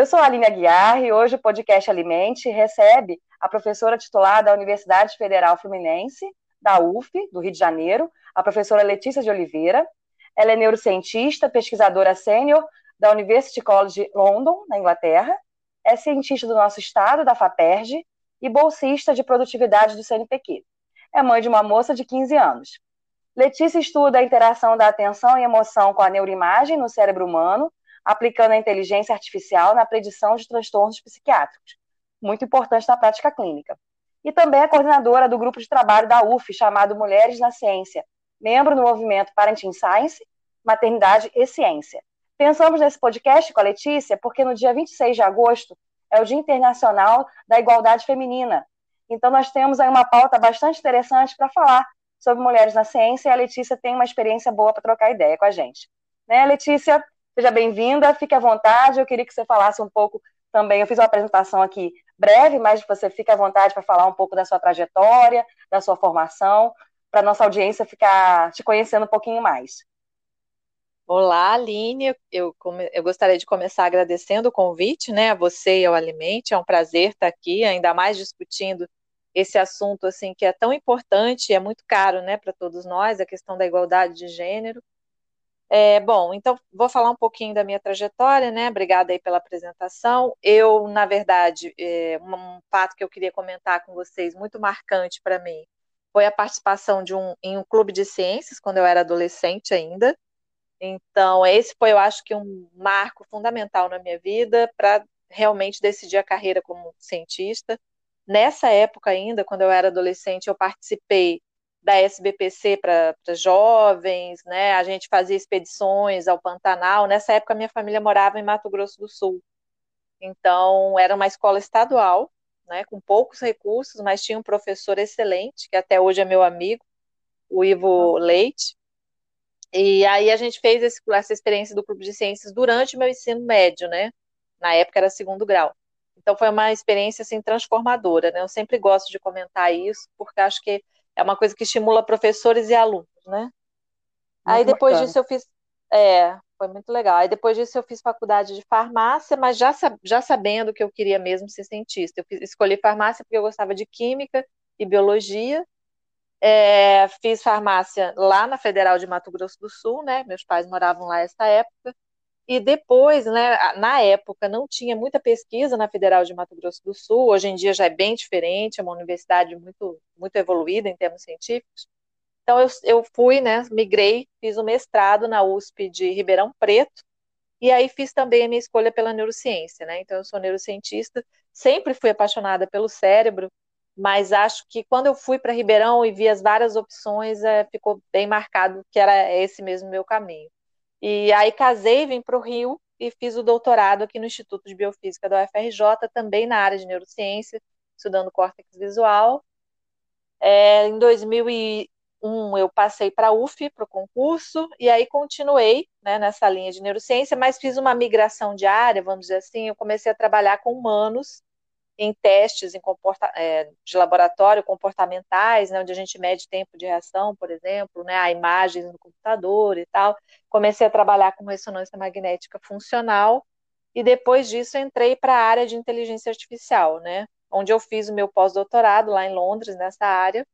Eu sou a Aline Aguiar e hoje o podcast Alimente recebe a professora titular da Universidade Federal Fluminense, da UF, do Rio de Janeiro, a professora Letícia de Oliveira. Ela é neurocientista, pesquisadora sênior da University College London, na Inglaterra, é cientista do nosso estado, da FAPERJ, e bolsista de produtividade do CNPq. É mãe de uma moça de 15 anos. Letícia estuda a interação da atenção e emoção com a neuroimagem no cérebro humano, aplicando a inteligência artificial na predição de transtornos psiquiátricos, muito importante na prática clínica. E também é coordenadora do grupo de trabalho da UF, chamado Mulheres na Ciência, membro do movimento Parenting Science, Maternidade e Ciência. Pensamos nesse podcast com a Letícia porque no dia 26 de agosto é o Dia Internacional da Igualdade Feminina. Então, nós temos aí uma pauta bastante interessante para falar sobre mulheres na ciência e a Letícia tem uma experiência boa para trocar ideia com a gente. Né, Letícia? Seja bem-vinda, fique à vontade. Eu queria que você falasse um pouco também. Eu fiz uma apresentação aqui breve, mas você fique à vontade para falar um pouco da sua trajetória, da sua formação, para nossa audiência ficar te conhecendo um pouquinho mais. Olá, Aline. Eu, eu, gostaria de começar agradecendo o convite, né, a você e ao Alimente. É um prazer estar aqui, ainda mais discutindo esse assunto assim que é tão importante é muito caro, né, para todos nós, a questão da igualdade de gênero. É, bom, então vou falar um pouquinho da minha trajetória, né? Obrigada aí pela apresentação. Eu, na verdade, é, um fato que eu queria comentar com vocês, muito marcante para mim, foi a participação de um, em um clube de ciências quando eu era adolescente ainda. Então, esse foi, eu acho que, um marco fundamental na minha vida para realmente decidir a carreira como cientista. Nessa época ainda, quando eu era adolescente, eu participei da SBPC para jovens, né? A gente fazia expedições ao Pantanal. Nessa época, minha família morava em Mato Grosso do Sul. Então, era uma escola estadual, né, com poucos recursos, mas tinha um professor excelente, que até hoje é meu amigo, o Ivo Leite. E aí a gente fez esse, essa experiência do Clube de Ciências durante o meu ensino médio, né? Na época era segundo grau. Então foi uma experiência assim transformadora, né? Eu sempre gosto de comentar isso, porque acho que é uma coisa que estimula professores e alunos, né? Muito Aí depois bacana. disso eu fiz. É, foi muito legal. Aí depois disso eu fiz faculdade de farmácia, mas já, já sabendo que eu queria mesmo ser cientista. Eu fiz, escolhi farmácia porque eu gostava de química e biologia. É, fiz farmácia lá na Federal de Mato Grosso do Sul, né? Meus pais moravam lá nessa época. E depois, né, na época, não tinha muita pesquisa na Federal de Mato Grosso do Sul, hoje em dia já é bem diferente, é uma universidade muito, muito evoluída em termos científicos. Então, eu, eu fui, né, migrei, fiz o um mestrado na USP de Ribeirão Preto, e aí fiz também a minha escolha pela neurociência, né? Então, eu sou neurocientista, sempre fui apaixonada pelo cérebro, mas acho que quando eu fui para Ribeirão e vi as várias opções, é, ficou bem marcado que era esse mesmo meu caminho. E aí casei, vim para o Rio e fiz o doutorado aqui no Instituto de Biofísica da UFRJ, também na área de neurociência, estudando córtex visual. É, em 2001 eu passei para a UF, para o concurso, e aí continuei né, nessa linha de neurociência, mas fiz uma migração de área, vamos dizer assim, eu comecei a trabalhar com humanos, em testes em comporta é, de laboratório comportamentais, né, onde a gente mede tempo de reação, por exemplo, né, a imagens no computador e tal. Comecei a trabalhar com ressonância magnética funcional e depois disso entrei para a área de inteligência artificial, né, onde eu fiz o meu pós-doutorado lá em Londres nessa área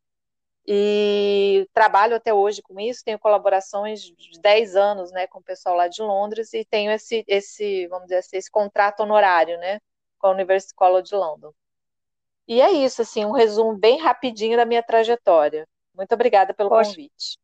e trabalho até hoje com isso, tenho colaborações de 10 anos, né, com o pessoal lá de Londres e tenho esse, esse vamos dizer assim, esse contrato honorário, né, com a University College London. E é isso, assim, um resumo bem rapidinho da minha trajetória. Muito obrigada pelo Poxa, convite.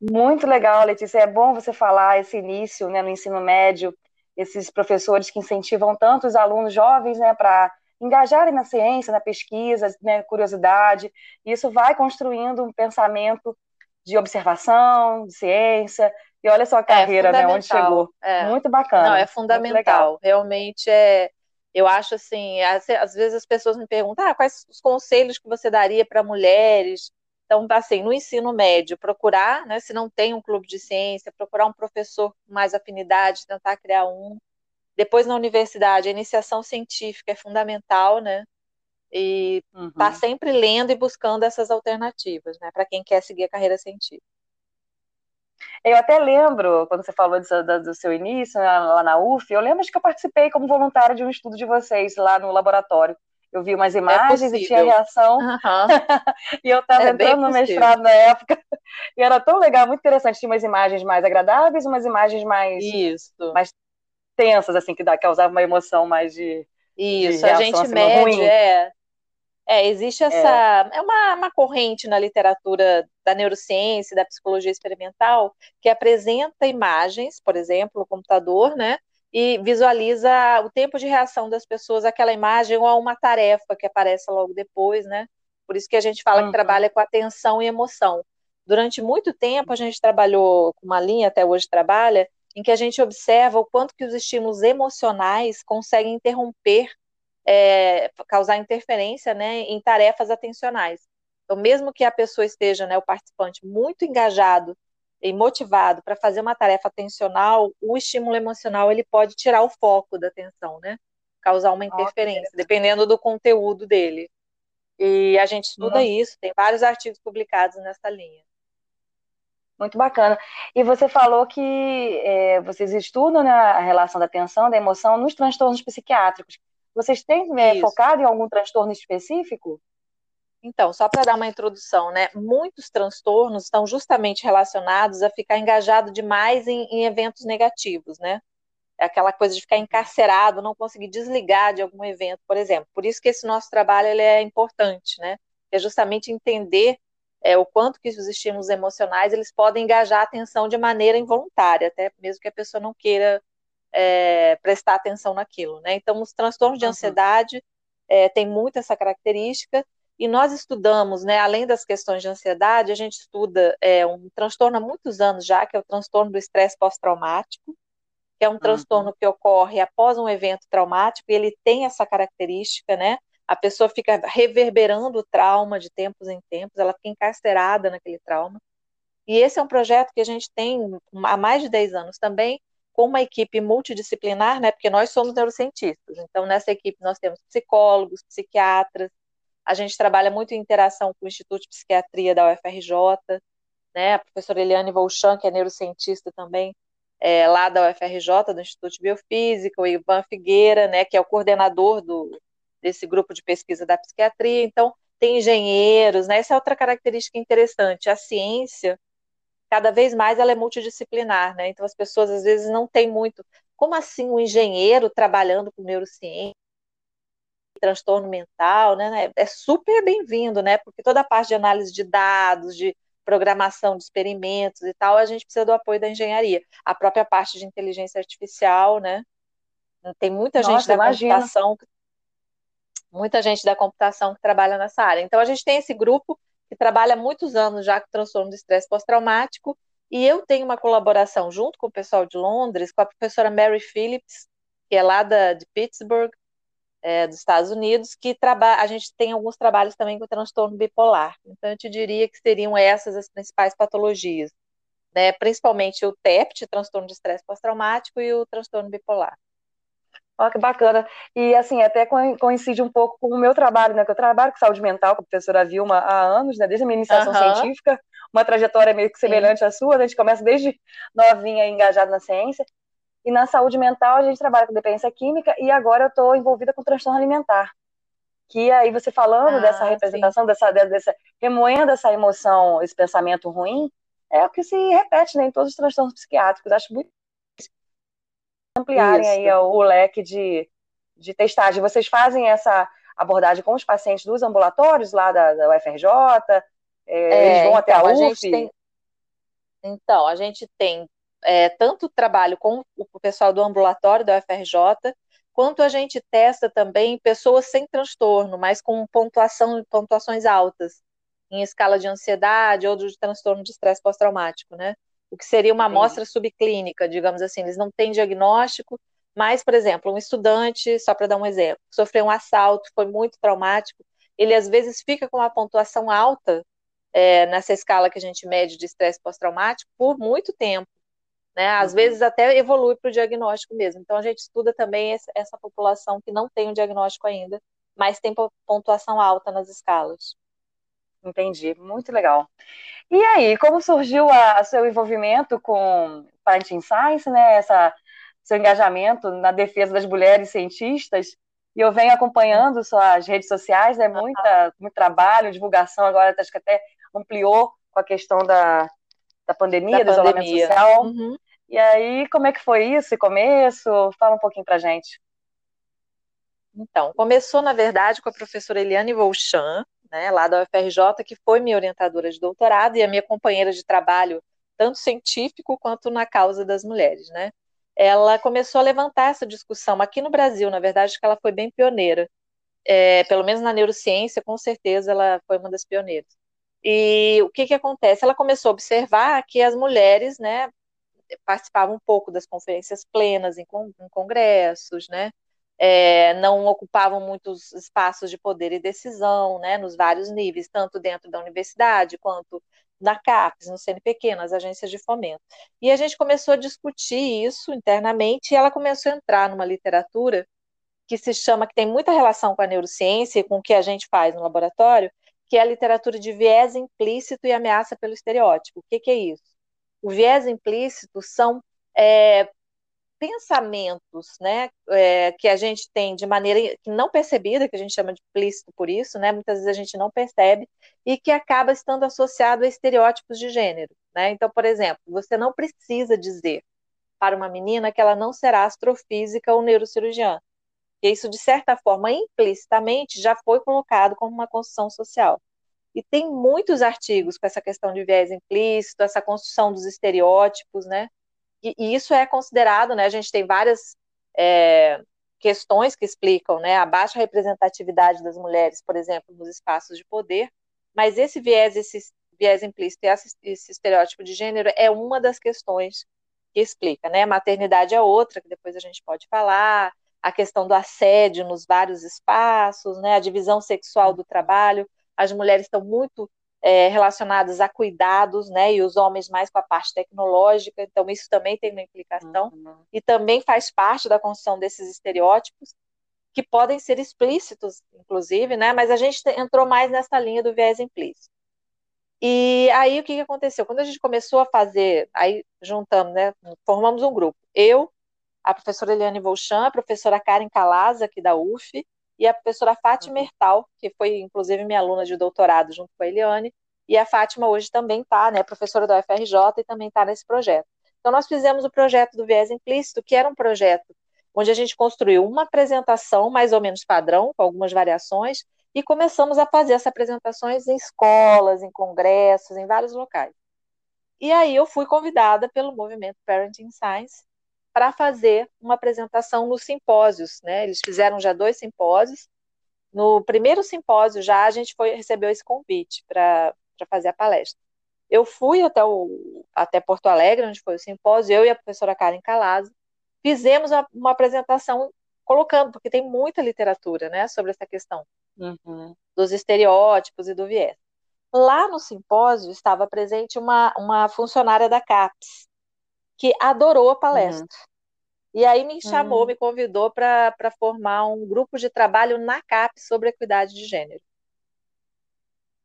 Muito legal, Letícia. É bom você falar esse início né, no ensino médio, esses professores que incentivam tanto os alunos jovens né, para engajarem na ciência, na pesquisa, né, curiosidade. Isso vai construindo um pensamento de observação, de ciência. E olha só a é carreira, é né, onde chegou. É. Muito bacana. Não, é fundamental. Realmente é eu acho assim, às, vezes as pessoas me perguntam, ah, quais os conselhos que você daria para mulheres? Então, assim, no ensino médio, procurar, né, se não tem um clube de ciência, procurar um professor com mais afinidade, tentar criar um. Depois, na universidade, a iniciação científica é fundamental, né? E tá uhum. sempre lendo e buscando essas alternativas, né, para quem quer seguir a carreira científica. Eu até lembro, quando você falou do, do seu início lá na UF, eu lembro que eu participei como voluntária de um estudo de vocês lá no laboratório. Eu vi umas é imagens é e tinha reação. Uhum. e eu estava é entrando no mestrado na época. E era tão legal, muito interessante. Tinha umas imagens mais agradáveis umas imagens mais, Isso. mais tensas, assim, que causavam uma emoção mais de. Isso, de reação, a gente assim, mede, é. É, existe é. essa. É, é uma, uma corrente na literatura da neurociência, da psicologia experimental, que apresenta imagens, por exemplo, no computador, né? E visualiza o tempo de reação das pessoas àquela imagem ou a uma tarefa que aparece logo depois, né? Por isso que a gente fala uhum. que trabalha com atenção e emoção. Durante muito tempo a gente trabalhou com uma linha, até hoje trabalha, em que a gente observa o quanto que os estímulos emocionais conseguem interromper é, causar interferência né, em tarefas atencionais. Então, mesmo que a pessoa esteja, né, o participante, muito engajado e motivado para fazer uma tarefa atencional, o estímulo emocional ele pode tirar o foco da atenção, né? Causar uma interferência, oh, dependendo do conteúdo dele. E a gente estuda isso, tem vários artigos publicados nessa linha. Muito bacana. E você falou que é, vocês estudam né, a relação da atenção, da emoção nos transtornos psiquiátricos. Vocês têm é, focado em algum transtorno específico? Então, só para dar uma introdução, né? Muitos transtornos estão justamente relacionados a ficar engajado demais em, em eventos negativos, né? É aquela coisa de ficar encarcerado, não conseguir desligar de algum evento, por exemplo. Por isso que esse nosso trabalho ele é importante, né? É justamente entender é, o quanto que os estímulos emocionais eles podem engajar a atenção de maneira involuntária, até mesmo que a pessoa não queira é, prestar atenção naquilo, né? Então, os transtornos de uhum. ansiedade é, têm muito essa característica e nós estudamos, né, além das questões de ansiedade, a gente estuda é, um transtorno há muitos anos já, que é o transtorno do estresse pós-traumático, que é um uhum. transtorno que ocorre após um evento traumático, e ele tem essa característica, né? A pessoa fica reverberando o trauma de tempos em tempos, ela fica encarcerada naquele trauma. E esse é um projeto que a gente tem há mais de 10 anos também, com uma equipe multidisciplinar, né, porque nós somos neurocientistas. Então, nessa equipe nós temos psicólogos, psiquiatras, a gente trabalha muito em interação com o Instituto de Psiquiatria da UFRJ, né, a professora Eliane Volchan, que é neurocientista também, é, lá da UFRJ, do Instituto de Biofísica, o Ivan Figueira, né, que é o coordenador do, desse grupo de pesquisa da psiquiatria. Então, tem engenheiros, né, essa é outra característica interessante. A ciência, cada vez mais ela é multidisciplinar, né? Então as pessoas às vezes não têm muito. Como assim um engenheiro trabalhando com neurociência, transtorno mental, né? É super bem-vindo, né? Porque toda a parte de análise de dados, de programação de experimentos e tal, a gente precisa do apoio da engenharia. A própria parte de inteligência artificial, né? Tem muita Nossa, gente da imagina. computação, muita gente da computação que trabalha nessa área. Então a gente tem esse grupo trabalha há muitos anos já com transtorno de estresse pós-traumático, e eu tenho uma colaboração junto com o pessoal de Londres, com a professora Mary Phillips, que é lá da, de Pittsburgh, é, dos Estados Unidos, que trabalha, a gente tem alguns trabalhos também com transtorno bipolar. Então, eu te diria que seriam essas as principais patologias, né? principalmente o TEPT, transtorno de estresse pós-traumático, e o transtorno bipolar. Olha que bacana. E, assim, até coincide um pouco com o meu trabalho, né? Que eu trabalho com saúde mental com a professora Vilma há anos, né? Desde a minha iniciação uhum. científica, uma trajetória meio que semelhante Sim. à sua. Né? A gente começa desde novinha engajada na ciência. E na saúde mental a gente trabalha com dependência química e agora eu estou envolvida com transtorno alimentar. Que aí você falando ah, dessa representação, dessa, dessa, remoendo essa emoção, esse pensamento ruim, é o que se repete né, em todos os transtornos psiquiátricos. Acho muito ampliarem Isso. aí o leque de, de testagem. Vocês fazem essa abordagem com os pacientes dos ambulatórios lá da, da UFRJ? É, é, eles vão então, até a UF? A tem... Então, a gente tem é, tanto trabalho com o pessoal do ambulatório da UFRJ, quanto a gente testa também pessoas sem transtorno, mas com pontuação, pontuações altas, em escala de ansiedade ou de transtorno de estresse pós-traumático, né? O que seria uma amostra subclínica, digamos assim, eles não têm diagnóstico, mas, por exemplo, um estudante, só para dar um exemplo, sofreu um assalto, foi muito traumático, ele às vezes fica com uma pontuação alta é, nessa escala que a gente mede de estresse pós-traumático por muito tempo. Né? Às uhum. vezes até evolui para o diagnóstico mesmo. Então a gente estuda também essa, população que não tem o um diagnóstico ainda, mas tem pontuação alta nas escalas. Entendi, muito legal. E aí, como surgiu a, a seu envolvimento com Parenting Science, né? Essa, seu engajamento na defesa das mulheres cientistas? E eu venho acompanhando suas redes sociais, né? Muita, muito trabalho, divulgação, agora acho que até ampliou com a questão da, da pandemia, da do pandemia. isolamento social. Uhum. E aí, como é que foi isso, esse começo? Fala um pouquinho pra gente. Então, começou, na verdade, com a professora Eliane Volchan, né, lá da UFRJ, que foi minha orientadora de doutorado e a minha companheira de trabalho, tanto científico quanto na causa das mulheres, né? Ela começou a levantar essa discussão aqui no Brasil, na verdade, que ela foi bem pioneira. É, pelo menos na neurociência, com certeza, ela foi uma das pioneiras. E o que que acontece? Ela começou a observar que as mulheres, né, participavam um pouco das conferências plenas em, em congressos, né, é, não ocupavam muitos espaços de poder e decisão, né, nos vários níveis, tanto dentro da universidade quanto na CAPES, no CNPq, nas agências de fomento. E a gente começou a discutir isso internamente e ela começou a entrar numa literatura que se chama, que tem muita relação com a neurociência e com o que a gente faz no laboratório, que é a literatura de viés implícito e ameaça pelo estereótipo. O que, que é isso? O viés implícito são é, pensamentos, né, é, que a gente tem de maneira não percebida, que a gente chama de implícito por isso, né, muitas vezes a gente não percebe, e que acaba estando associado a estereótipos de gênero, né, então, por exemplo, você não precisa dizer para uma menina que ela não será astrofísica ou neurocirurgiã, e isso, de certa forma, implicitamente, já foi colocado como uma construção social. E tem muitos artigos com essa questão de viés implícito, essa construção dos estereótipos, né, e, e isso é considerado, né? A gente tem várias é, questões que explicam, né, a baixa representatividade das mulheres, por exemplo, nos espaços de poder, mas esse viés, esse viés implícito e esse, estereótipo de gênero é uma das questões que explica, né? Maternidade é outra, que depois a gente pode falar, a questão do assédio nos vários espaços, né? A divisão sexual do trabalho. As mulheres estão muito é, relacionadas a cuidados, né, e os homens mais com a parte tecnológica, então isso também tem uma implicação, uhum. e também faz parte da construção desses estereótipos, que podem ser explícitos, inclusive, né, mas a gente entrou mais nessa linha do viés implícito. E aí o que, que aconteceu? Quando a gente começou a fazer, aí juntamos, né, formamos um grupo, eu, a professora Eliane Volchan, a professora Karen Calaza, aqui da UF, e a professora Fátima Hertal, que foi inclusive minha aluna de doutorado junto com a Eliane, e a Fátima hoje também está, né, professora da UFRJ e também está nesse projeto. Então nós fizemos o projeto do viés implícito, que era um projeto onde a gente construiu uma apresentação mais ou menos padrão, com algumas variações, e começamos a fazer essas apresentações em escolas, em congressos, em vários locais. E aí eu fui convidada pelo movimento Parenting Science para fazer uma apresentação nos simpósios, né? Eles fizeram já dois simpósios. No primeiro simpósio já a gente foi recebeu esse convite para fazer a palestra. Eu fui até, o, até Porto Alegre, onde foi o simpósio, eu e a professora Karen Calazzo, fizemos uma, uma apresentação colocando, porque tem muita literatura né, sobre essa questão uhum. dos estereótipos e do viés. Lá no simpósio estava presente uma, uma funcionária da CAPES, que adorou a palestra. Uhum. E aí me chamou, uhum. me convidou para formar um grupo de trabalho na CAP sobre equidade de gênero.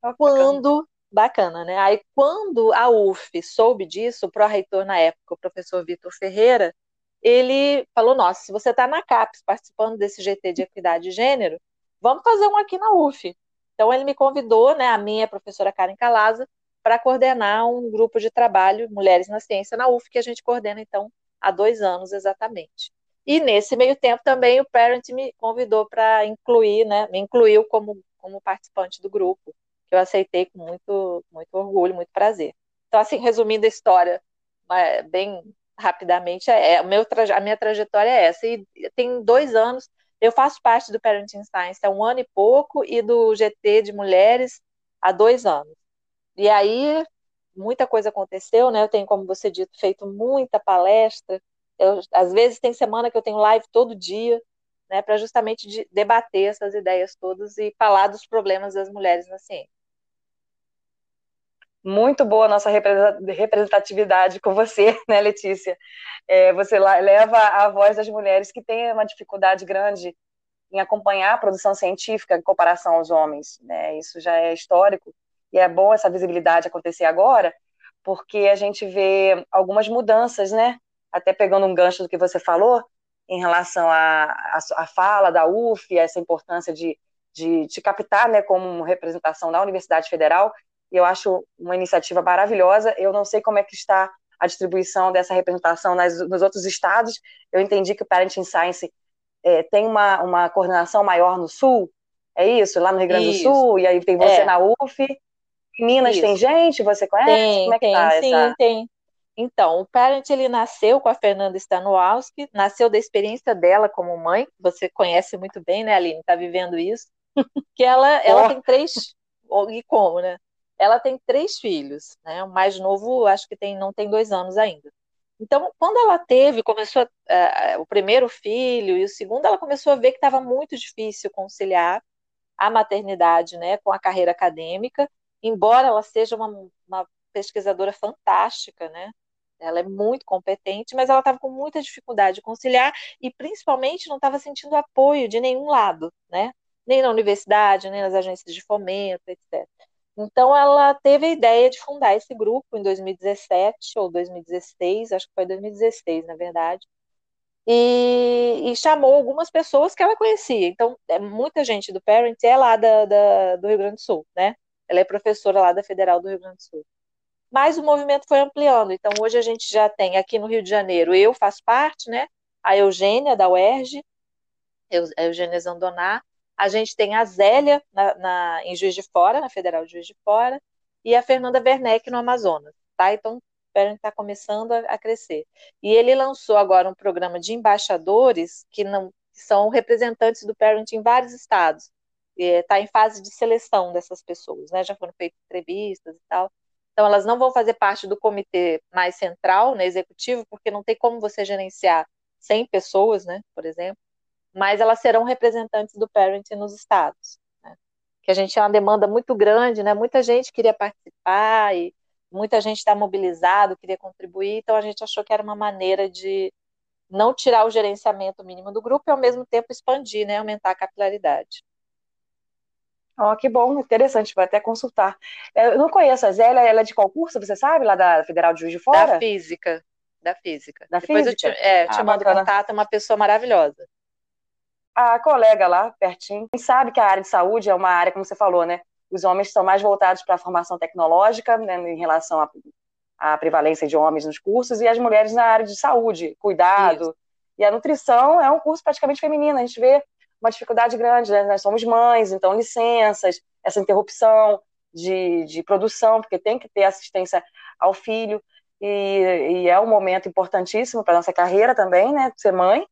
Oh, quando, bacana. bacana, né? Aí quando a UF soube disso, o pró-reitor na época, o professor Vitor Ferreira, ele falou, nossa, se você está na CAPES participando desse GT de equidade de gênero, vamos fazer um aqui na UF. Então ele me convidou, né, a minha a professora Karen Calaza, para coordenar um grupo de trabalho Mulheres na Ciência na UF, que a gente coordena, então, há dois anos exatamente. E nesse meio tempo também o Parent me convidou para incluir, né, me incluiu como, como participante do grupo, que eu aceitei com muito, muito orgulho, muito prazer. Então, assim, resumindo a história, bem rapidamente, é, é a minha trajetória é essa. E tem dois anos, eu faço parte do Parenting Science há um ano e pouco, e do GT de Mulheres há dois anos. E aí, muita coisa aconteceu, né? Eu tenho, como você dito, feito muita palestra. Eu, às vezes tem semana que eu tenho live todo dia, né? Para justamente de, debater essas ideias todas e falar dos problemas das mulheres na ciência. Muito boa a nossa representatividade com você, né, Letícia? É, você leva a voz das mulheres que têm uma dificuldade grande em acompanhar a produção científica em comparação aos homens, né? Isso já é histórico e é bom essa visibilidade acontecer agora, porque a gente vê algumas mudanças, né? Até pegando um gancho do que você falou, em relação à, fala da UF, essa importância de, de, de captar né, como representação da Universidade Federal, e eu acho uma iniciativa maravilhosa. Eu não sei como é que está a distribuição dessa representação nas, nos outros estados. Eu entendi que o Parenting Science é, tem uma, uma coordenação maior no Sul, é isso? Lá no Rio Grande isso. do Sul, e aí tem você é. na UF. Minas isso. tem gente? Você conhece? Tem, como é que tem, tá sim, essa... tem. Então, o Parent ele nasceu com a Fernanda Stanualski, nasceu da experiência dela como mãe, você conhece muito bem, né, Aline? Está vivendo isso. que ela, ela oh. tem três, e como, né? Ela tem três filhos, né? O mais novo, acho que tem, não tem dois anos ainda. Então, quando ela teve, começou uh, o primeiro filho e o segundo, ela começou a ver que estava muito difícil conciliar a maternidade, né, com a carreira acadêmica, embora ela seja uma, uma pesquisadora fantástica, né? Ela é muito competente, mas ela estava com muita dificuldade de conciliar e principalmente não estava sentindo apoio de nenhum lado, né? Nem na universidade, nem nas agências de fomento, etc. Então ela teve a ideia de fundar esse grupo em 2017 ou 2016, acho que foi 2016, na verdade. E, e, chamou algumas pessoas que ela conhecia. Então, é, muita gente do Parent é lá da, da, do Rio Grande do Sul, né? Ela é professora lá da Federal do Rio Grande do Sul. Mas o movimento foi ampliando. Então, hoje a gente já tem aqui no Rio de Janeiro, eu faço parte, né? A Eugênia, da UERJ, a Eugênia Zandoná. A gente tem a Zélia, na, na, em Juiz de Fora, na Federal de Juiz de Fora, e a Fernanda Werneck, no Amazonas, tá? Então, Parent está começando a, a, crescer. E ele lançou agora um programa de embaixadores que não que são representantes do Parent em vários estados. Está em fase de seleção dessas pessoas, né? Já foram feitas entrevistas e tal. Então, elas não vão fazer parte do comitê mais central, né, executivo, porque não tem como você gerenciar 100 pessoas, né, por exemplo, mas elas serão representantes do parent nos estados. Né, que a gente tinha uma demanda muito grande, né, muita gente queria participar e muita gente está mobilizado, queria contribuir, então a gente achou que era uma maneira de não tirar o gerenciamento mínimo do grupo e ao mesmo tempo expandir, né, aumentar a capilaridade. Ó, oh, que bom, interessante, vou até consultar. É, eu não conheço a Zélia, ela é de qual curso, você sabe, lá da Federal de Juiz de Fora? Da Física, da Física. Da Depois física? eu te, é, ah, te mando bacana. contato, é uma pessoa maravilhosa. A colega lá, pertinho, sabe que a área de saúde é uma área, como você falou, né? Os homens são mais voltados para a formação tecnológica, né, em relação à prevalência de homens nos cursos, e as mulheres na área de saúde, cuidado. Isso. E a nutrição é um curso praticamente feminino, a gente vê uma dificuldade grande, né? Nós somos mães, então licenças, essa interrupção de, de produção, porque tem que ter assistência ao filho, e, e é um momento importantíssimo para nossa carreira também, né? Ser mãe,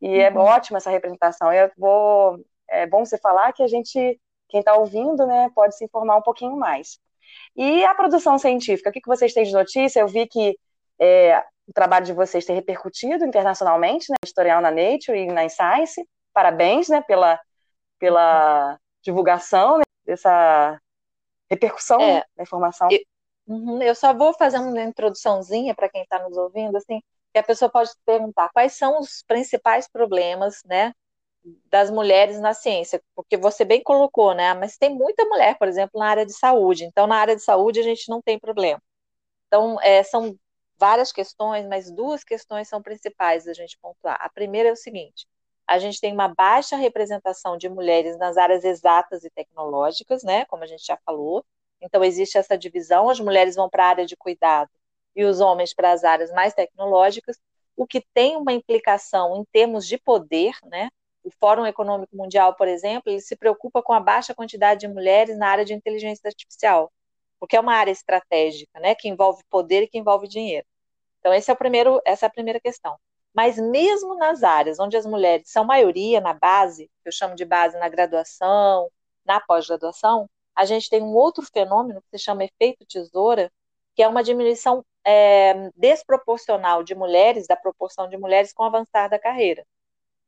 e é uhum. é ótima essa representação. Eu vou, é bom você falar que a gente, quem está ouvindo, né, pode se informar um pouquinho mais. E a produção científica, o que, que vocês têm de notícia? Eu vi que é, o trabalho de vocês tem repercutido internacionalmente, né, editorial na Nature e na Science parabéns, né, pela, pela divulgação né, dessa repercussão é, da informação. Eu, uhum, eu só vou fazer uma introduçãozinha para quem está nos ouvindo, assim, que a pessoa pode perguntar quais são os principais problemas, né, das mulheres na ciência, porque você bem colocou, né, mas tem muita mulher, por exemplo, na área de saúde, então na área de saúde a gente não tem problema. Então, é, são várias questões, mas duas questões são principais da gente pontuar. A primeira é o seguinte, a gente tem uma baixa representação de mulheres nas áreas exatas e tecnológicas, né, como a gente já falou. Então existe essa divisão, as mulheres vão para a área de cuidado e os homens para as áreas mais tecnológicas, o que tem uma implicação em termos de poder, né? O Fórum Econômico Mundial, por exemplo, ele se preocupa com a baixa quantidade de mulheres na área de inteligência artificial, porque é uma área estratégica, né, que envolve poder e que envolve dinheiro. Então esse é o primeiro, essa é a primeira questão. Mas mesmo nas áreas onde as mulheres são maioria na base, eu chamo de base na graduação, na pós-graduação, a gente tem um outro fenômeno que se chama efeito tesoura, que é uma diminuição é, desproporcional de mulheres, da proporção de mulheres com o avançar da carreira.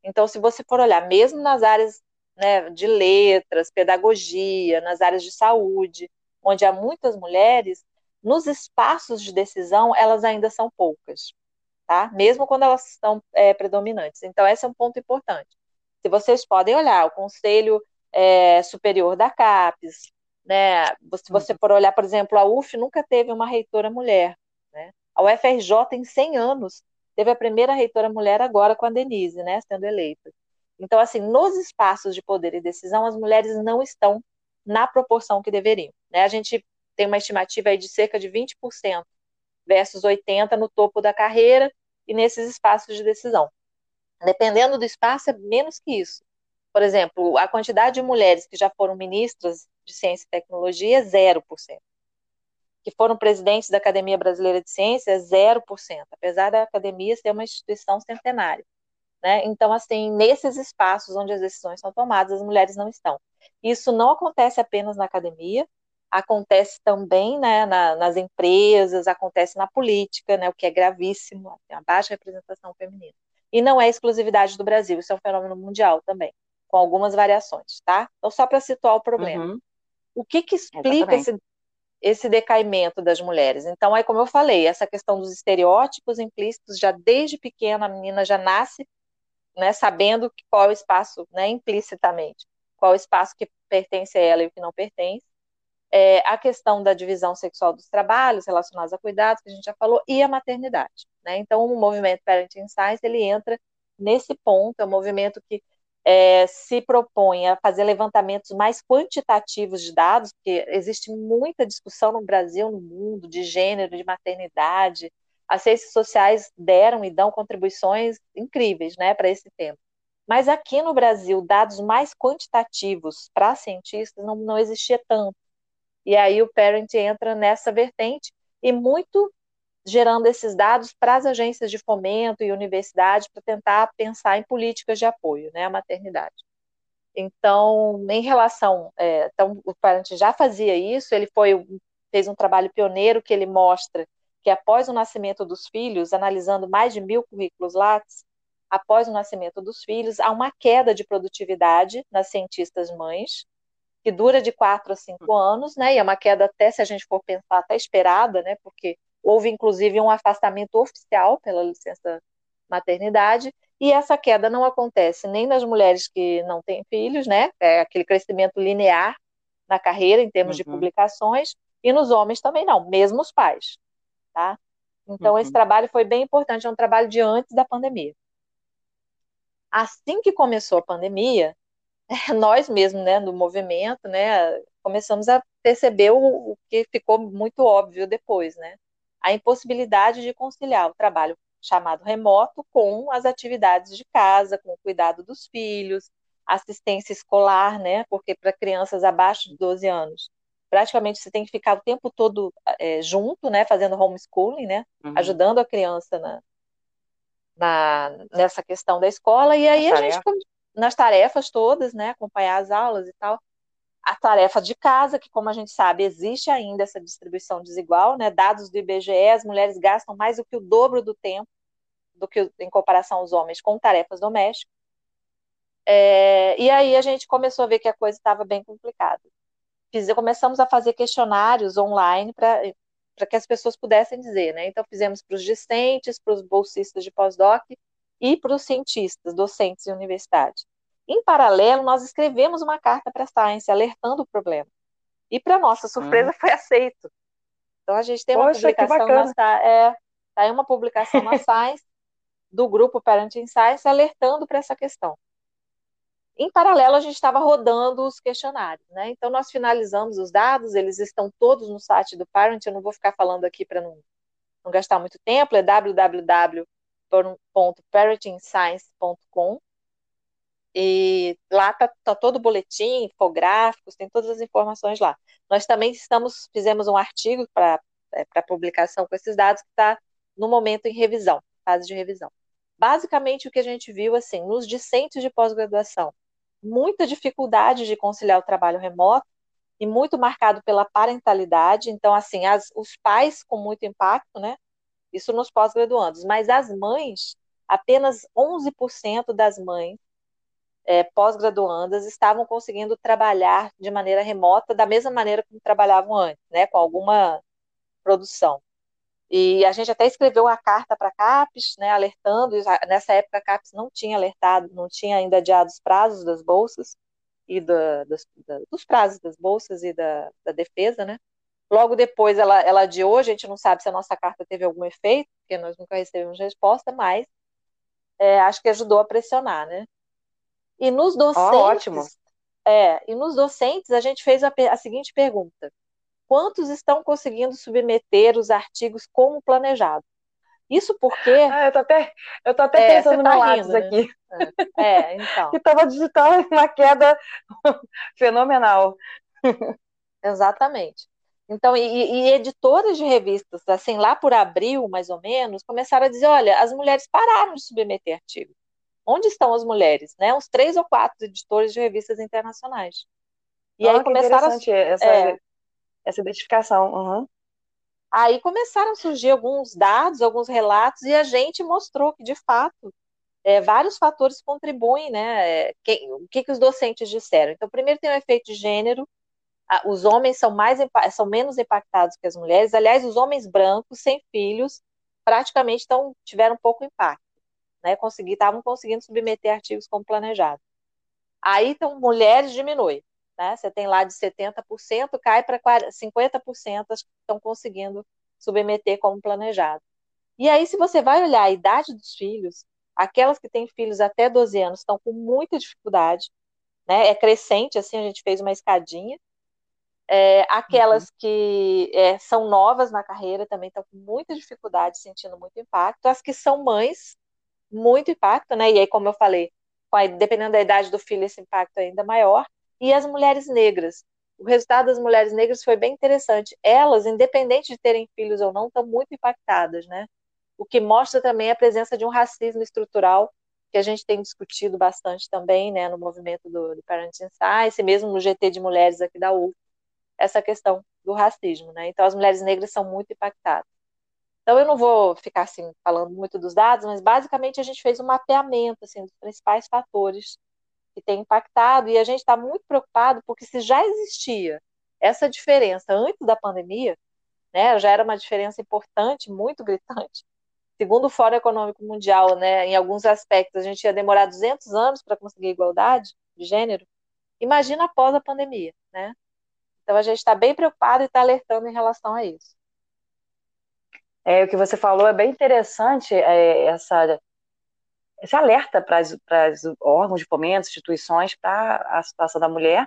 Então, se você for olhar, mesmo nas áreas né, de letras, pedagogia, nas áreas de saúde, onde há muitas mulheres, nos espaços de decisão elas ainda são poucas tá? Mesmo quando elas estão é, predominantes. Então, esse é um ponto importante. Se vocês podem olhar, o Conselho é, Superior da CAPES, né? Se você for olhar, por exemplo, a UF nunca teve uma reitora mulher, né? A UFRJ em 100 anos teve a primeira reitora mulher agora com a Denise, né, sendo eleita. Então, assim, nos espaços de poder e decisão, as mulheres não estão na proporção que deveriam. Né? A gente tem uma estimativa aí de cerca de 20% versus 80% no topo da carreira e nesses espaços de decisão. Dependendo do espaço, é menos que isso. Por exemplo, a quantidade de mulheres que já foram ministras de Ciência e Tecnologia é 0%. Que foram presidentes da Academia Brasileira de Ciências, 0%, apesar da academia ser uma instituição centenária. Né? Então, assim, nesses espaços onde as decisões são tomadas, as mulheres não estão. Isso não acontece apenas na academia, acontece também né, na, nas empresas, acontece na política, né, o que é gravíssimo, tem uma baixa representação feminina. E não é exclusividade do Brasil, isso é um fenômeno mundial também, com algumas variações, tá? Então, só para situar o problema. Uhum. O que, que explica esse, esse decaimento das mulheres? Então, aí, como eu falei, essa questão dos estereótipos implícitos, já desde pequena a menina já nasce né, sabendo qual é o espaço, né, implicitamente, qual é o espaço que pertence a ela e o que não pertence. É, a questão da divisão sexual dos trabalhos relacionados a cuidados, que a gente já falou, e a maternidade. Né? Então, o movimento Parenting Science, ele entra nesse ponto, é um movimento que é, se propõe a fazer levantamentos mais quantitativos de dados, porque existe muita discussão no Brasil, no mundo, de gênero, de maternidade, as ciências sociais deram e dão contribuições incríveis né, para esse tema. Mas aqui no Brasil, dados mais quantitativos para cientistas não, não existia tanto. E aí o Parent entra nessa vertente e muito gerando esses dados para as agências de fomento e universidades para tentar pensar em políticas de apoio né, à maternidade. Então, em relação, é, então o Parent já fazia isso, ele foi fez um trabalho pioneiro que ele mostra que após o nascimento dos filhos, analisando mais de mil currículos Lattes, após o nascimento dos filhos, há uma queda de produtividade nas cientistas mães, que dura de quatro a cinco anos, né? E é uma queda até, se a gente for pensar, até esperada, né? Porque houve inclusive um afastamento oficial pela licença maternidade, e essa queda não acontece nem nas mulheres que não têm filhos, né? É aquele crescimento linear na carreira em termos uhum. de publicações, e nos homens também não, mesmo os pais tá? Então, uhum. esse trabalho foi bem importante, é um trabalho de antes da pandemia. Assim que começou a pandemia, nós mesmos, né, no movimento, né, começamos a perceber o, o que ficou muito óbvio depois, né? A impossibilidade de conciliar o trabalho chamado remoto com as atividades de casa, com o cuidado dos filhos, assistência escolar, né? Porque para crianças abaixo de 12 anos, praticamente você tem que ficar o tempo todo é, junto, né, fazendo homeschooling, né, uhum. ajudando a criança na, na, nessa questão da escola, e aí a gente, nas tarefas todas, né, acompanhar as aulas e tal, a tarefa de casa, que como a gente sabe, existe ainda essa distribuição desigual, né, dados do IBGE, as mulheres gastam mais do que o dobro do tempo do que em comparação aos homens com tarefas domésticas, é, e aí a gente começou a ver que a coisa estava bem complicada fiz, começamos a fazer questionários online para que as pessoas pudessem dizer, né? Então fizemos para os discentes, para os bolsistas de pós-doc e para os cientistas, docentes e universidade. Em paralelo, nós escrevemos uma carta para a Science alertando o problema. E para nossa surpresa hum. foi aceito. Então a gente tem uma Poxa, publicação na é, tá aí uma publicação na Science do grupo Parenting Science alertando para essa questão. Em paralelo, a gente estava rodando os questionários, né? Então, nós finalizamos os dados, eles estão todos no site do Parent, eu não vou ficar falando aqui para não, não gastar muito tempo, é www.parentingscience.com e lá está tá todo o boletim, infográficos, tem todas as informações lá. Nós também estamos, fizemos um artigo para é, publicação com esses dados que está no momento em revisão, fase de revisão. Basicamente, o que a gente viu, assim, nos discentes de pós-graduação, muita dificuldade de conciliar o trabalho remoto e muito marcado pela parentalidade. Então, assim, as, os pais com muito impacto, né? Isso nos pós-graduandos. Mas as mães, apenas 11% das mães é, pós-graduandas estavam conseguindo trabalhar de maneira remota da mesma maneira como trabalhavam antes, né? Com alguma produção. E a gente até escreveu uma carta para a CAPES, né, alertando, nessa época a CAPES não tinha alertado, não tinha ainda adiado os prazos das bolsas, e da, das, da, dos prazos das bolsas e da, da defesa, né? Logo depois ela, ela adiou, a gente não sabe se a nossa carta teve algum efeito, porque nós nunca recebemos resposta, mas é, acho que ajudou a pressionar, né? E nos docentes, oh, ótimo. É, e nos docentes a gente fez a, a seguinte pergunta: quantos estão conseguindo submeter os artigos como planejado? Isso porque. Ah, eu tô até, eu tô até é, pensando tá no Lattes né? aqui. É, é então. que estava digitando uma queda fenomenal. Exatamente. Então, e, e, editoras de revistas, assim, lá por abril, mais ou menos, começaram a dizer: olha, as mulheres pararam de submeter artigos. Onde estão as mulheres? Né? Uns três ou quatro editores de revistas internacionais. E oh, aí começaram a, essa, é, essa identificação. Uhum. Aí começaram a surgir alguns dados, alguns relatos, e a gente mostrou que, de fato, é, vários fatores contribuem, né? É, que, o que, que os docentes disseram? Então, primeiro tem o efeito de gênero, os homens são, mais, são menos impactados que as mulheres. Aliás, os homens brancos, sem filhos, praticamente tão, tiveram pouco impacto. Né? Consegui, estavam conseguindo submeter artigos como planejado. Aí, então, mulheres diminui. Né? Você tem lá de 70%, cai para 50% as que estão conseguindo submeter como planejado. E aí, se você vai olhar a idade dos filhos, aquelas que têm filhos até 12 anos estão com muita dificuldade, né? É crescente, assim, a gente fez uma escadinha. É, aquelas uhum. que é, são novas na carreira também estão com muita dificuldade, sentindo muito impacto. As que são mães, muito impacto, né? E aí, como eu falei, dependendo da idade do filho, esse impacto é ainda maior e as mulheres negras. O resultado das mulheres negras foi bem interessante. Elas, independente de terem filhos ou não, estão muito impactadas, né? O que mostra também a presença de um racismo estrutural que a gente tem discutido bastante também, né, no movimento do, do Parenting Science, mesmo no GT de mulheres aqui da UF, essa questão do racismo, né? Então as mulheres negras são muito impactadas. Então eu não vou ficar assim falando muito dos dados, mas basicamente a gente fez um mapeamento assim dos principais fatores que tem impactado, e a gente está muito preocupado porque se já existia essa diferença antes da pandemia, né, já era uma diferença importante, muito gritante. Segundo o Fórum Econômico Mundial, né, em alguns aspectos, a gente ia demorar 200 anos para conseguir igualdade de gênero. Imagina após a pandemia, né? Então a gente está bem preocupado e está alertando em relação a isso. É, o que você falou é bem interessante, é, essa esse alerta para os órgãos de fomento, instituições, para a situação da mulher.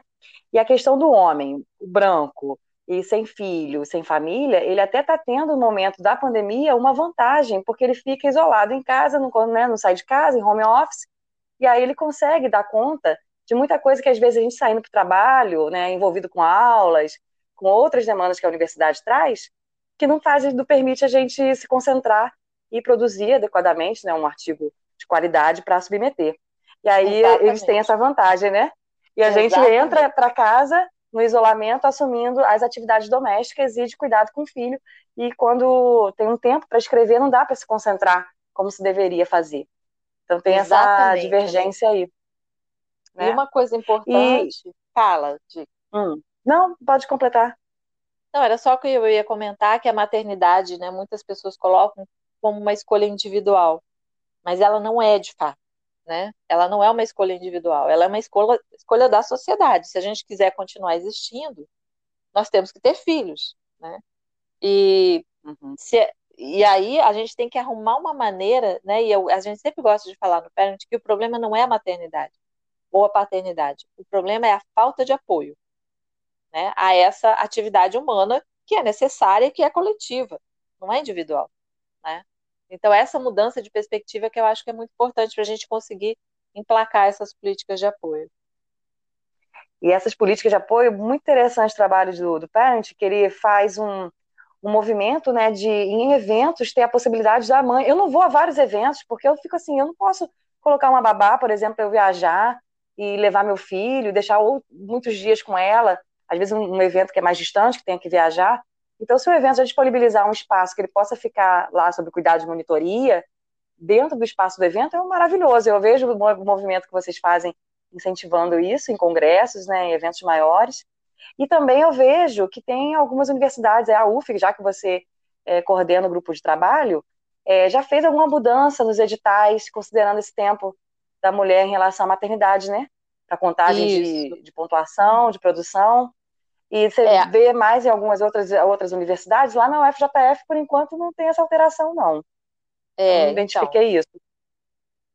E a questão do homem, o branco, e sem filho, sem família, ele até está tendo no momento da pandemia uma vantagem, porque ele fica isolado em casa, não, né, não sai de casa, em home office, e aí ele consegue dar conta de muita coisa que às vezes a gente saindo para o trabalho, né, envolvido com aulas, com outras demandas que a universidade traz, que não faz, não permite a gente se concentrar e produzir adequadamente né, um artigo de qualidade para submeter. E aí Exatamente. eles têm essa vantagem, né? E a Exatamente. gente entra para casa no isolamento assumindo as atividades domésticas e de cuidado com o filho. E quando tem um tempo para escrever, não dá para se concentrar como se deveria fazer. Então tem Exatamente. essa divergência aí. Né? E uma coisa importante, e... fala, de... hum. Não, pode completar. Não, era só que eu ia comentar que a maternidade, né, muitas pessoas colocam como uma escolha individual mas ela não é de fato, né? Ela não é uma escolha individual, ela é uma escolha, escolha da sociedade. Se a gente quiser continuar existindo, nós temos que ter filhos, né? E, uhum. se, e aí a gente tem que arrumar uma maneira, né? E eu, a gente sempre gosta de falar no parent que o problema não é a maternidade ou a paternidade, o problema é a falta de apoio, né? A essa atividade humana que é necessária e que é coletiva, não é individual, né? Então, essa mudança de perspectiva que eu acho que é muito importante para a gente conseguir emplacar essas políticas de apoio. E essas políticas de apoio, muito interessante o trabalho do, do Parent, que ele faz um, um movimento né, de, em eventos, ter a possibilidade da mãe. Eu não vou a vários eventos, porque eu fico assim, eu não posso colocar uma babá, por exemplo, para eu viajar e levar meu filho, deixar muitos dias com ela, às vezes um, um evento que é mais distante, que tenha que viajar. Então, se o evento já disponibilizar um espaço que ele possa ficar lá sob cuidado de monitoria, dentro do espaço do evento, é maravilhoso. Eu vejo o movimento que vocês fazem incentivando isso em congressos, né, em eventos maiores. E também eu vejo que tem algumas universidades, é a UF, já que você é, coordena o grupo de trabalho, é, já fez alguma mudança nos editais, considerando esse tempo da mulher em relação à maternidade, né? para contagem de, de, pontuação, de produção. E você é. vê mais em algumas outras, outras universidades, lá na UFJF, por enquanto, não tem essa alteração, não. É, não identifiquei então, isso.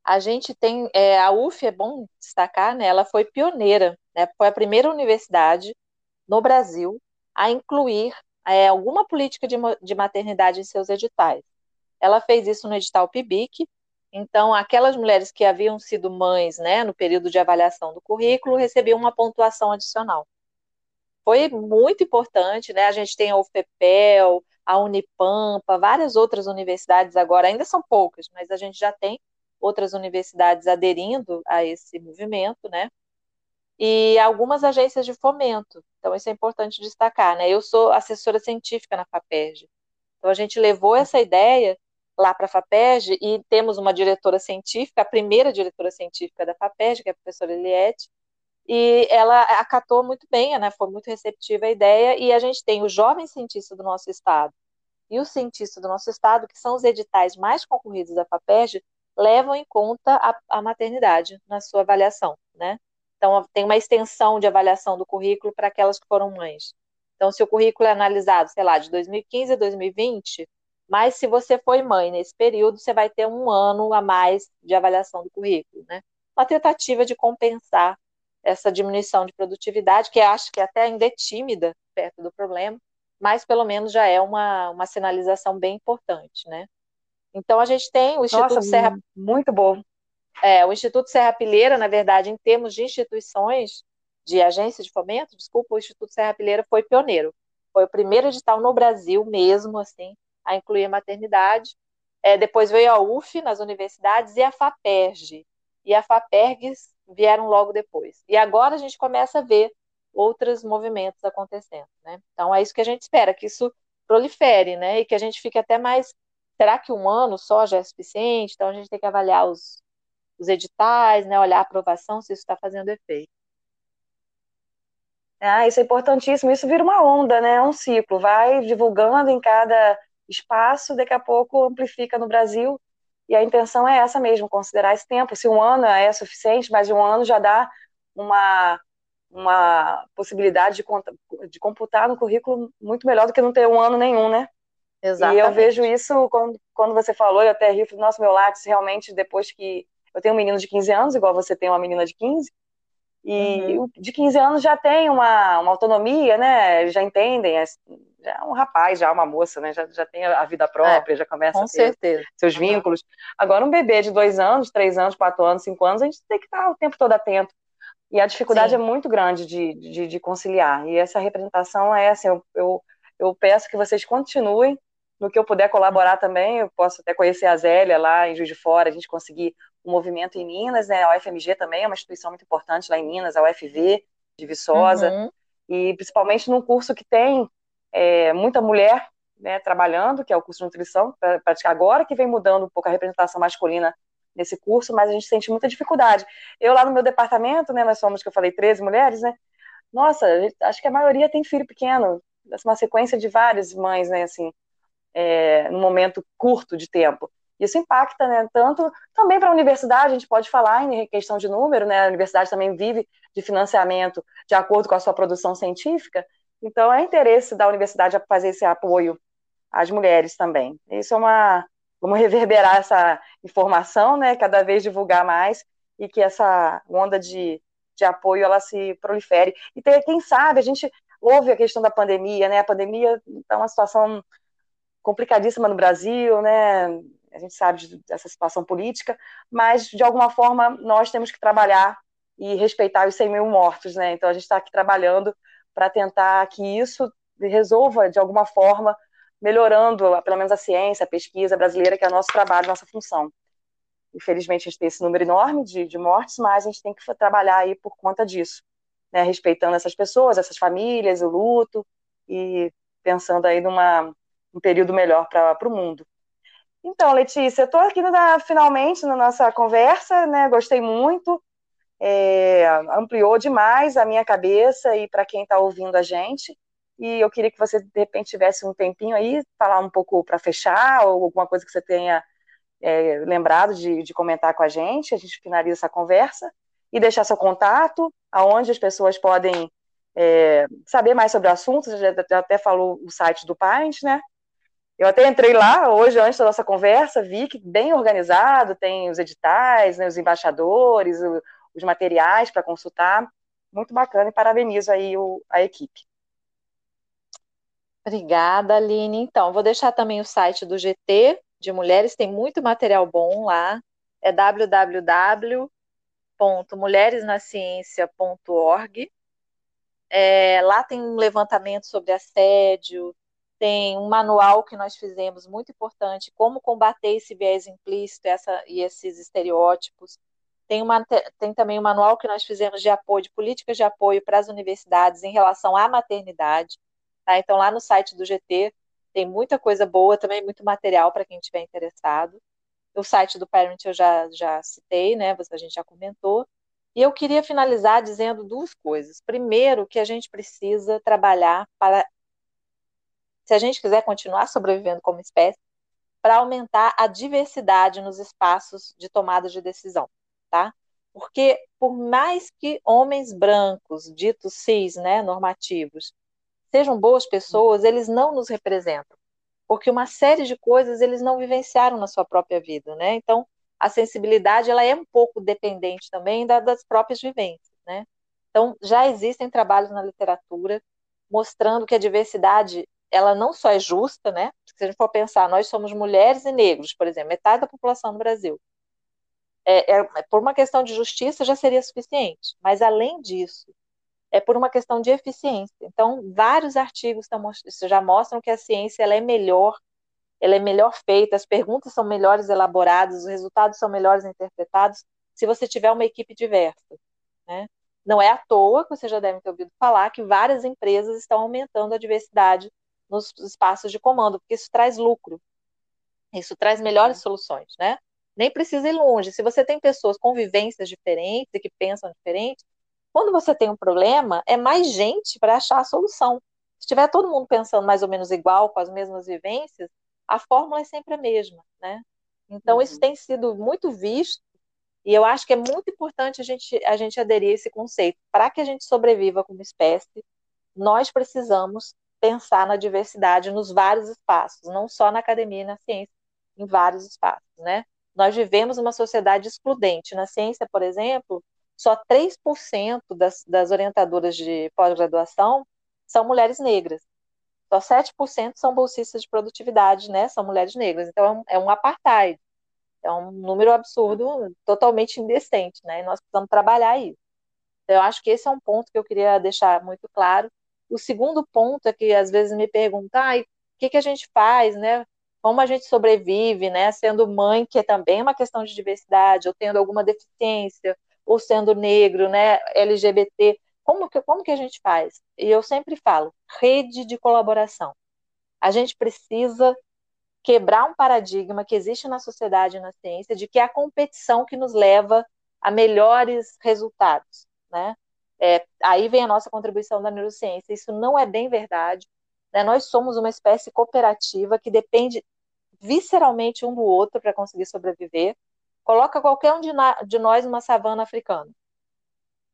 A gente tem, é, a UF, é bom destacar, né, ela foi pioneira, né, foi a primeira universidade no Brasil a incluir é, alguma política de, de maternidade em seus editais. Ela fez isso no edital PIBIC, então aquelas mulheres que haviam sido mães né, no período de avaliação do currículo recebiam uma pontuação adicional. Foi muito importante, né? A gente tem a UFPEL, a Unipampa, várias outras universidades agora, ainda são poucas, mas a gente já tem outras universidades aderindo a esse movimento, né? E algumas agências de fomento. Então, isso é importante destacar, né? Eu sou assessora científica na FAPERJ. Então, a gente levou essa ideia lá para a FAPERJ e temos uma diretora científica, a primeira diretora científica da FAPERJ, que é a professora Eliette, e ela acatou muito bem, né? Foi muito receptiva a ideia, e a gente tem o jovem cientista do nosso estado e o cientista do nosso estado, que são os editais mais concorridos da FAPERJ, levam em conta a, a maternidade na sua avaliação, né? Então, tem uma extensão de avaliação do currículo para aquelas que foram mães. Então, se o currículo é analisado, sei lá, de 2015 a 2020, mas se você foi mãe nesse período, você vai ter um ano a mais de avaliação do currículo, né? Uma tentativa de compensar essa diminuição de produtividade, que acho que até ainda é tímida perto do problema, mas pelo menos já é uma, uma sinalização bem importante, né? Então, a gente tem o Instituto Nossa, Serra... Muito bom. É, o Instituto Serra Pileira, na verdade, em termos de instituições, de agência de fomento, desculpa, o Instituto Serra Pileira foi pioneiro. Foi o primeiro edital no Brasil mesmo, assim, a incluir a maternidade. É, depois veio a UF nas universidades e a FAPERG. E a FAPERGS vieram logo depois. E agora a gente começa a ver outros movimentos acontecendo, né? Então é isso que a gente espera, que isso prolifere, né? E que a gente fique até mais será que um ano só já é suficiente? Então a gente tem que avaliar os, os editais, né, olhar a aprovação, se isso está fazendo efeito. Ah, isso é importantíssimo. Isso vira uma onda, né? É um ciclo. Vai divulgando em cada espaço, daqui a pouco amplifica no Brasil. E a intenção é essa mesmo, considerar esse tempo. Se um ano é suficiente, mas um ano já dá uma, uma possibilidade de, de computar no currículo muito melhor do que não ter um ano nenhum, né? Exatamente. E eu vejo isso quando, quando você falou, eu até ri, nosso meu lápis realmente, depois que eu tenho um menino de 15 anos, igual você tem uma menina de 15, e uhum. de 15 anos já tem uma, uma autonomia, né? Já entendem, é, já é um rapaz, já é uma moça, né? Já, já tem a vida própria, é, já começa a ter certeza. seus uhum. vínculos. Agora, um bebê de dois anos, três anos, quatro anos, cinco anos, a gente tem que estar o tempo todo atento. E a dificuldade Sim. é muito grande de, de, de, conciliar. E essa representação é assim, eu, eu, eu peço que vocês continuem no que eu puder colaborar também, eu posso até conhecer a Zélia lá em Juiz de Fora, a gente conseguir um movimento em Minas, né? A UFMG também é uma instituição muito importante lá em Minas, a UFV de Viçosa, uhum. e principalmente num curso que tem é, muita mulher né, trabalhando, que é o curso de nutrição, praticar agora que vem mudando um pouco a representação masculina nesse curso, mas a gente sente muita dificuldade. Eu lá no meu departamento, né, nós somos, que eu falei, 13 mulheres, né? Nossa, acho que a maioria tem filho pequeno, uma sequência de várias mães, né, assim, é, num momento curto de tempo. Isso impacta, né, tanto também para a universidade, a gente pode falar em questão de número, né, a universidade também vive de financiamento de acordo com a sua produção científica, então é interesse da universidade fazer esse apoio às mulheres também. Isso é uma, vamos reverberar essa informação, né, cada vez divulgar mais e que essa onda de, de apoio ela se prolifere. E ter, quem sabe, a gente ouve a questão da pandemia, né, a pandemia está uma situação complicadíssima no Brasil, né? A gente sabe dessa situação política, mas de alguma forma nós temos que trabalhar e respeitar os 100 mil mortos, né? Então a gente está aqui trabalhando para tentar que isso resolva de alguma forma, melhorando pelo menos a ciência, a pesquisa brasileira, que é nosso trabalho, nossa função. Infelizmente a gente tem esse número enorme de, de mortes, mas a gente tem que trabalhar aí por conta disso, né? Respeitando essas pessoas, essas famílias, o luto e pensando aí numa um período melhor para o mundo. Então, Letícia, estou aqui na, finalmente na nossa conversa, né? Gostei muito, é, ampliou demais a minha cabeça e para quem está ouvindo a gente. E eu queria que você, de repente, tivesse um tempinho aí, falar um pouco para fechar, ou alguma coisa que você tenha é, lembrado de, de, comentar com a gente. A gente finaliza essa conversa. e deixar seu contato, aonde as pessoas podem é, saber mais sobre o assunto. Você já até falou o site do Paint, né? Eu até entrei lá hoje, antes da nossa conversa, vi que bem organizado, tem os editais, né, os embaixadores, os materiais para consultar. Muito bacana e parabenizo aí o, a equipe. Obrigada, Aline. Então, vou deixar também o site do GT de Mulheres, tem muito material bom lá. É www.mulheresnaciencia.org. É, lá tem um levantamento sobre assédio, tem um manual que nós fizemos muito importante, como combater esse viés implícito essa, e esses estereótipos. Tem, uma, tem também um manual que nós fizemos de apoio, de políticas de apoio para as universidades em relação à maternidade. Tá? Então, lá no site do GT tem muita coisa boa, também muito material para quem estiver interessado. O site do Parent eu já, já citei, né? A gente já comentou. E eu queria finalizar dizendo duas coisas. Primeiro, que a gente precisa trabalhar para, se a gente quiser continuar sobrevivendo como espécie, para aumentar a diversidade nos espaços de tomada de decisão, tá? Porque por mais que homens brancos, ditos cis, né, normativos, sejam boas pessoas, eles não nos representam, porque uma série de coisas eles não vivenciaram na sua própria vida, né? Então, a sensibilidade ela é um pouco dependente também da, das próprias vivências, né? Então, já existem trabalhos na literatura mostrando que a diversidade ela não só é justa, né? Se a gente for pensar, nós somos mulheres e negros, por exemplo, metade da população do Brasil. É, é, por uma questão de justiça já seria suficiente, mas além disso, é por uma questão de eficiência. Então, vários artigos já mostram que a ciência ela é melhor, ela é melhor feita, as perguntas são melhores elaboradas, os resultados são melhores interpretados se você tiver uma equipe diversa. Né? Não é à toa que você já deve ter ouvido falar que várias empresas estão aumentando a diversidade nos espaços de comando, porque isso traz lucro, isso traz melhores soluções, né? Nem precisa ir longe. Se você tem pessoas com vivências diferentes e que pensam diferentes, quando você tem um problema, é mais gente para achar a solução. Se tiver todo mundo pensando mais ou menos igual, com as mesmas vivências, a fórmula é sempre a mesma, né? Então, uhum. isso tem sido muito visto, e eu acho que é muito importante a gente, a gente aderir a esse conceito. Para que a gente sobreviva como espécie, nós precisamos pensar na diversidade nos vários espaços, não só na academia e na ciência, em vários espaços, né? Nós vivemos uma sociedade excludente. Na ciência, por exemplo, só 3% das, das orientadoras de pós-graduação são mulheres negras. Só 7% são bolsistas de produtividade, né? São mulheres negras. Então, é um apartheid. É um número absurdo, totalmente indecente, né? E nós precisamos trabalhar isso. Então, eu acho que esse é um ponto que eu queria deixar muito claro. O segundo ponto é que às vezes me perguntam, ah, o que, que a gente faz, né? Como a gente sobrevive, né? Sendo mãe, que é também uma questão de diversidade, ou tendo alguma deficiência, ou sendo negro, né, LGBT, como que, como que a gente faz? E eu sempre falo, rede de colaboração. A gente precisa quebrar um paradigma que existe na sociedade e na ciência de que é a competição que nos leva a melhores resultados, né? É, aí vem a nossa contribuição da neurociência. Isso não é bem verdade. Né? Nós somos uma espécie cooperativa que depende visceralmente um do outro para conseguir sobreviver. Coloca qualquer um de, de nós numa savana africana.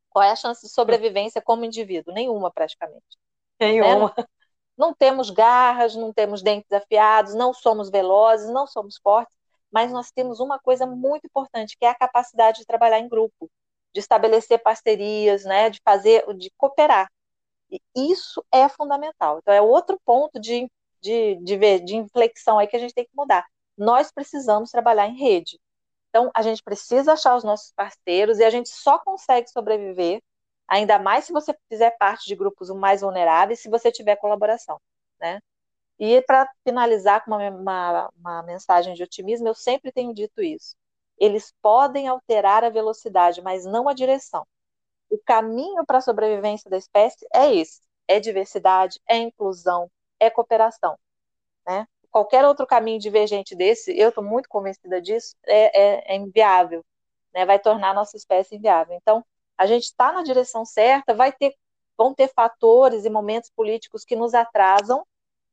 Qual é a chance de sobrevivência como indivíduo? Nenhuma, praticamente. Nenhuma. Né? Não temos garras, não temos dentes afiados, não somos velozes, não somos fortes, mas nós temos uma coisa muito importante, que é a capacidade de trabalhar em grupo, de estabelecer parcerias, né, de fazer, de cooperar. E isso é fundamental. Então, é outro ponto de, de, de, de inflexão aí que a gente tem que mudar. Nós precisamos trabalhar em rede. Então, a gente precisa achar os nossos parceiros e a gente só consegue sobreviver, ainda mais se você fizer parte de grupos mais vulneráveis, se você tiver colaboração, né? E para finalizar com uma, uma, uma mensagem de otimismo, eu sempre tenho dito isso. Eles podem alterar a velocidade, mas não a direção. O caminho para a sobrevivência da espécie é esse: é diversidade, é inclusão, é cooperação. Né? qualquer outro caminho divergente desse, eu estou muito convencida disso, é, é, é inviável, né? vai tornar a nossa espécie inviável. Então, a gente está na direção certa, vai ter, vão ter fatores e momentos políticos que nos atrasam,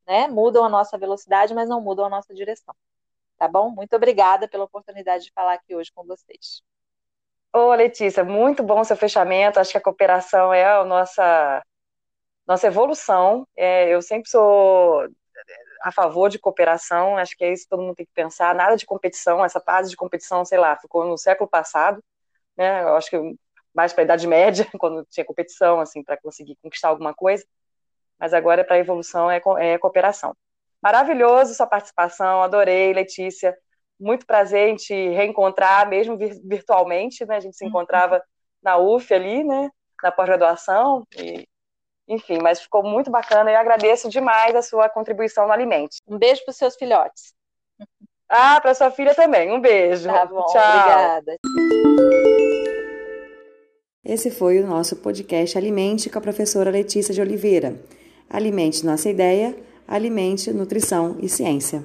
né? mudam a nossa velocidade, mas não mudam a nossa direção. Tá bom? Muito obrigada pela oportunidade de falar aqui hoje com vocês. Ô, Letícia, muito bom seu fechamento. Acho que a cooperação é a nossa, nossa evolução. É, eu sempre sou a favor de cooperação, acho que é isso que todo mundo tem que pensar. Nada de competição, essa fase de competição, sei lá, ficou no século passado, né? Eu acho que mais para a Idade Média, quando tinha competição, assim, para conseguir conquistar alguma coisa. Mas agora, para a evolução, é, é cooperação. Maravilhoso sua participação, adorei, Letícia muito prazer em te reencontrar, mesmo virtualmente, né? A gente se uhum. encontrava na UF ali, né? Na pós-graduação, e, enfim, mas ficou muito bacana e agradeço demais a sua contribuição no Alimente. Um beijo para os seus filhotes. Ah, para sua filha também. Um beijo. Tá bom, Tchau. obrigada. Esse foi o nosso podcast Alimente com a professora Letícia de Oliveira. Alimente nossa ideia, alimente nutrição e ciência.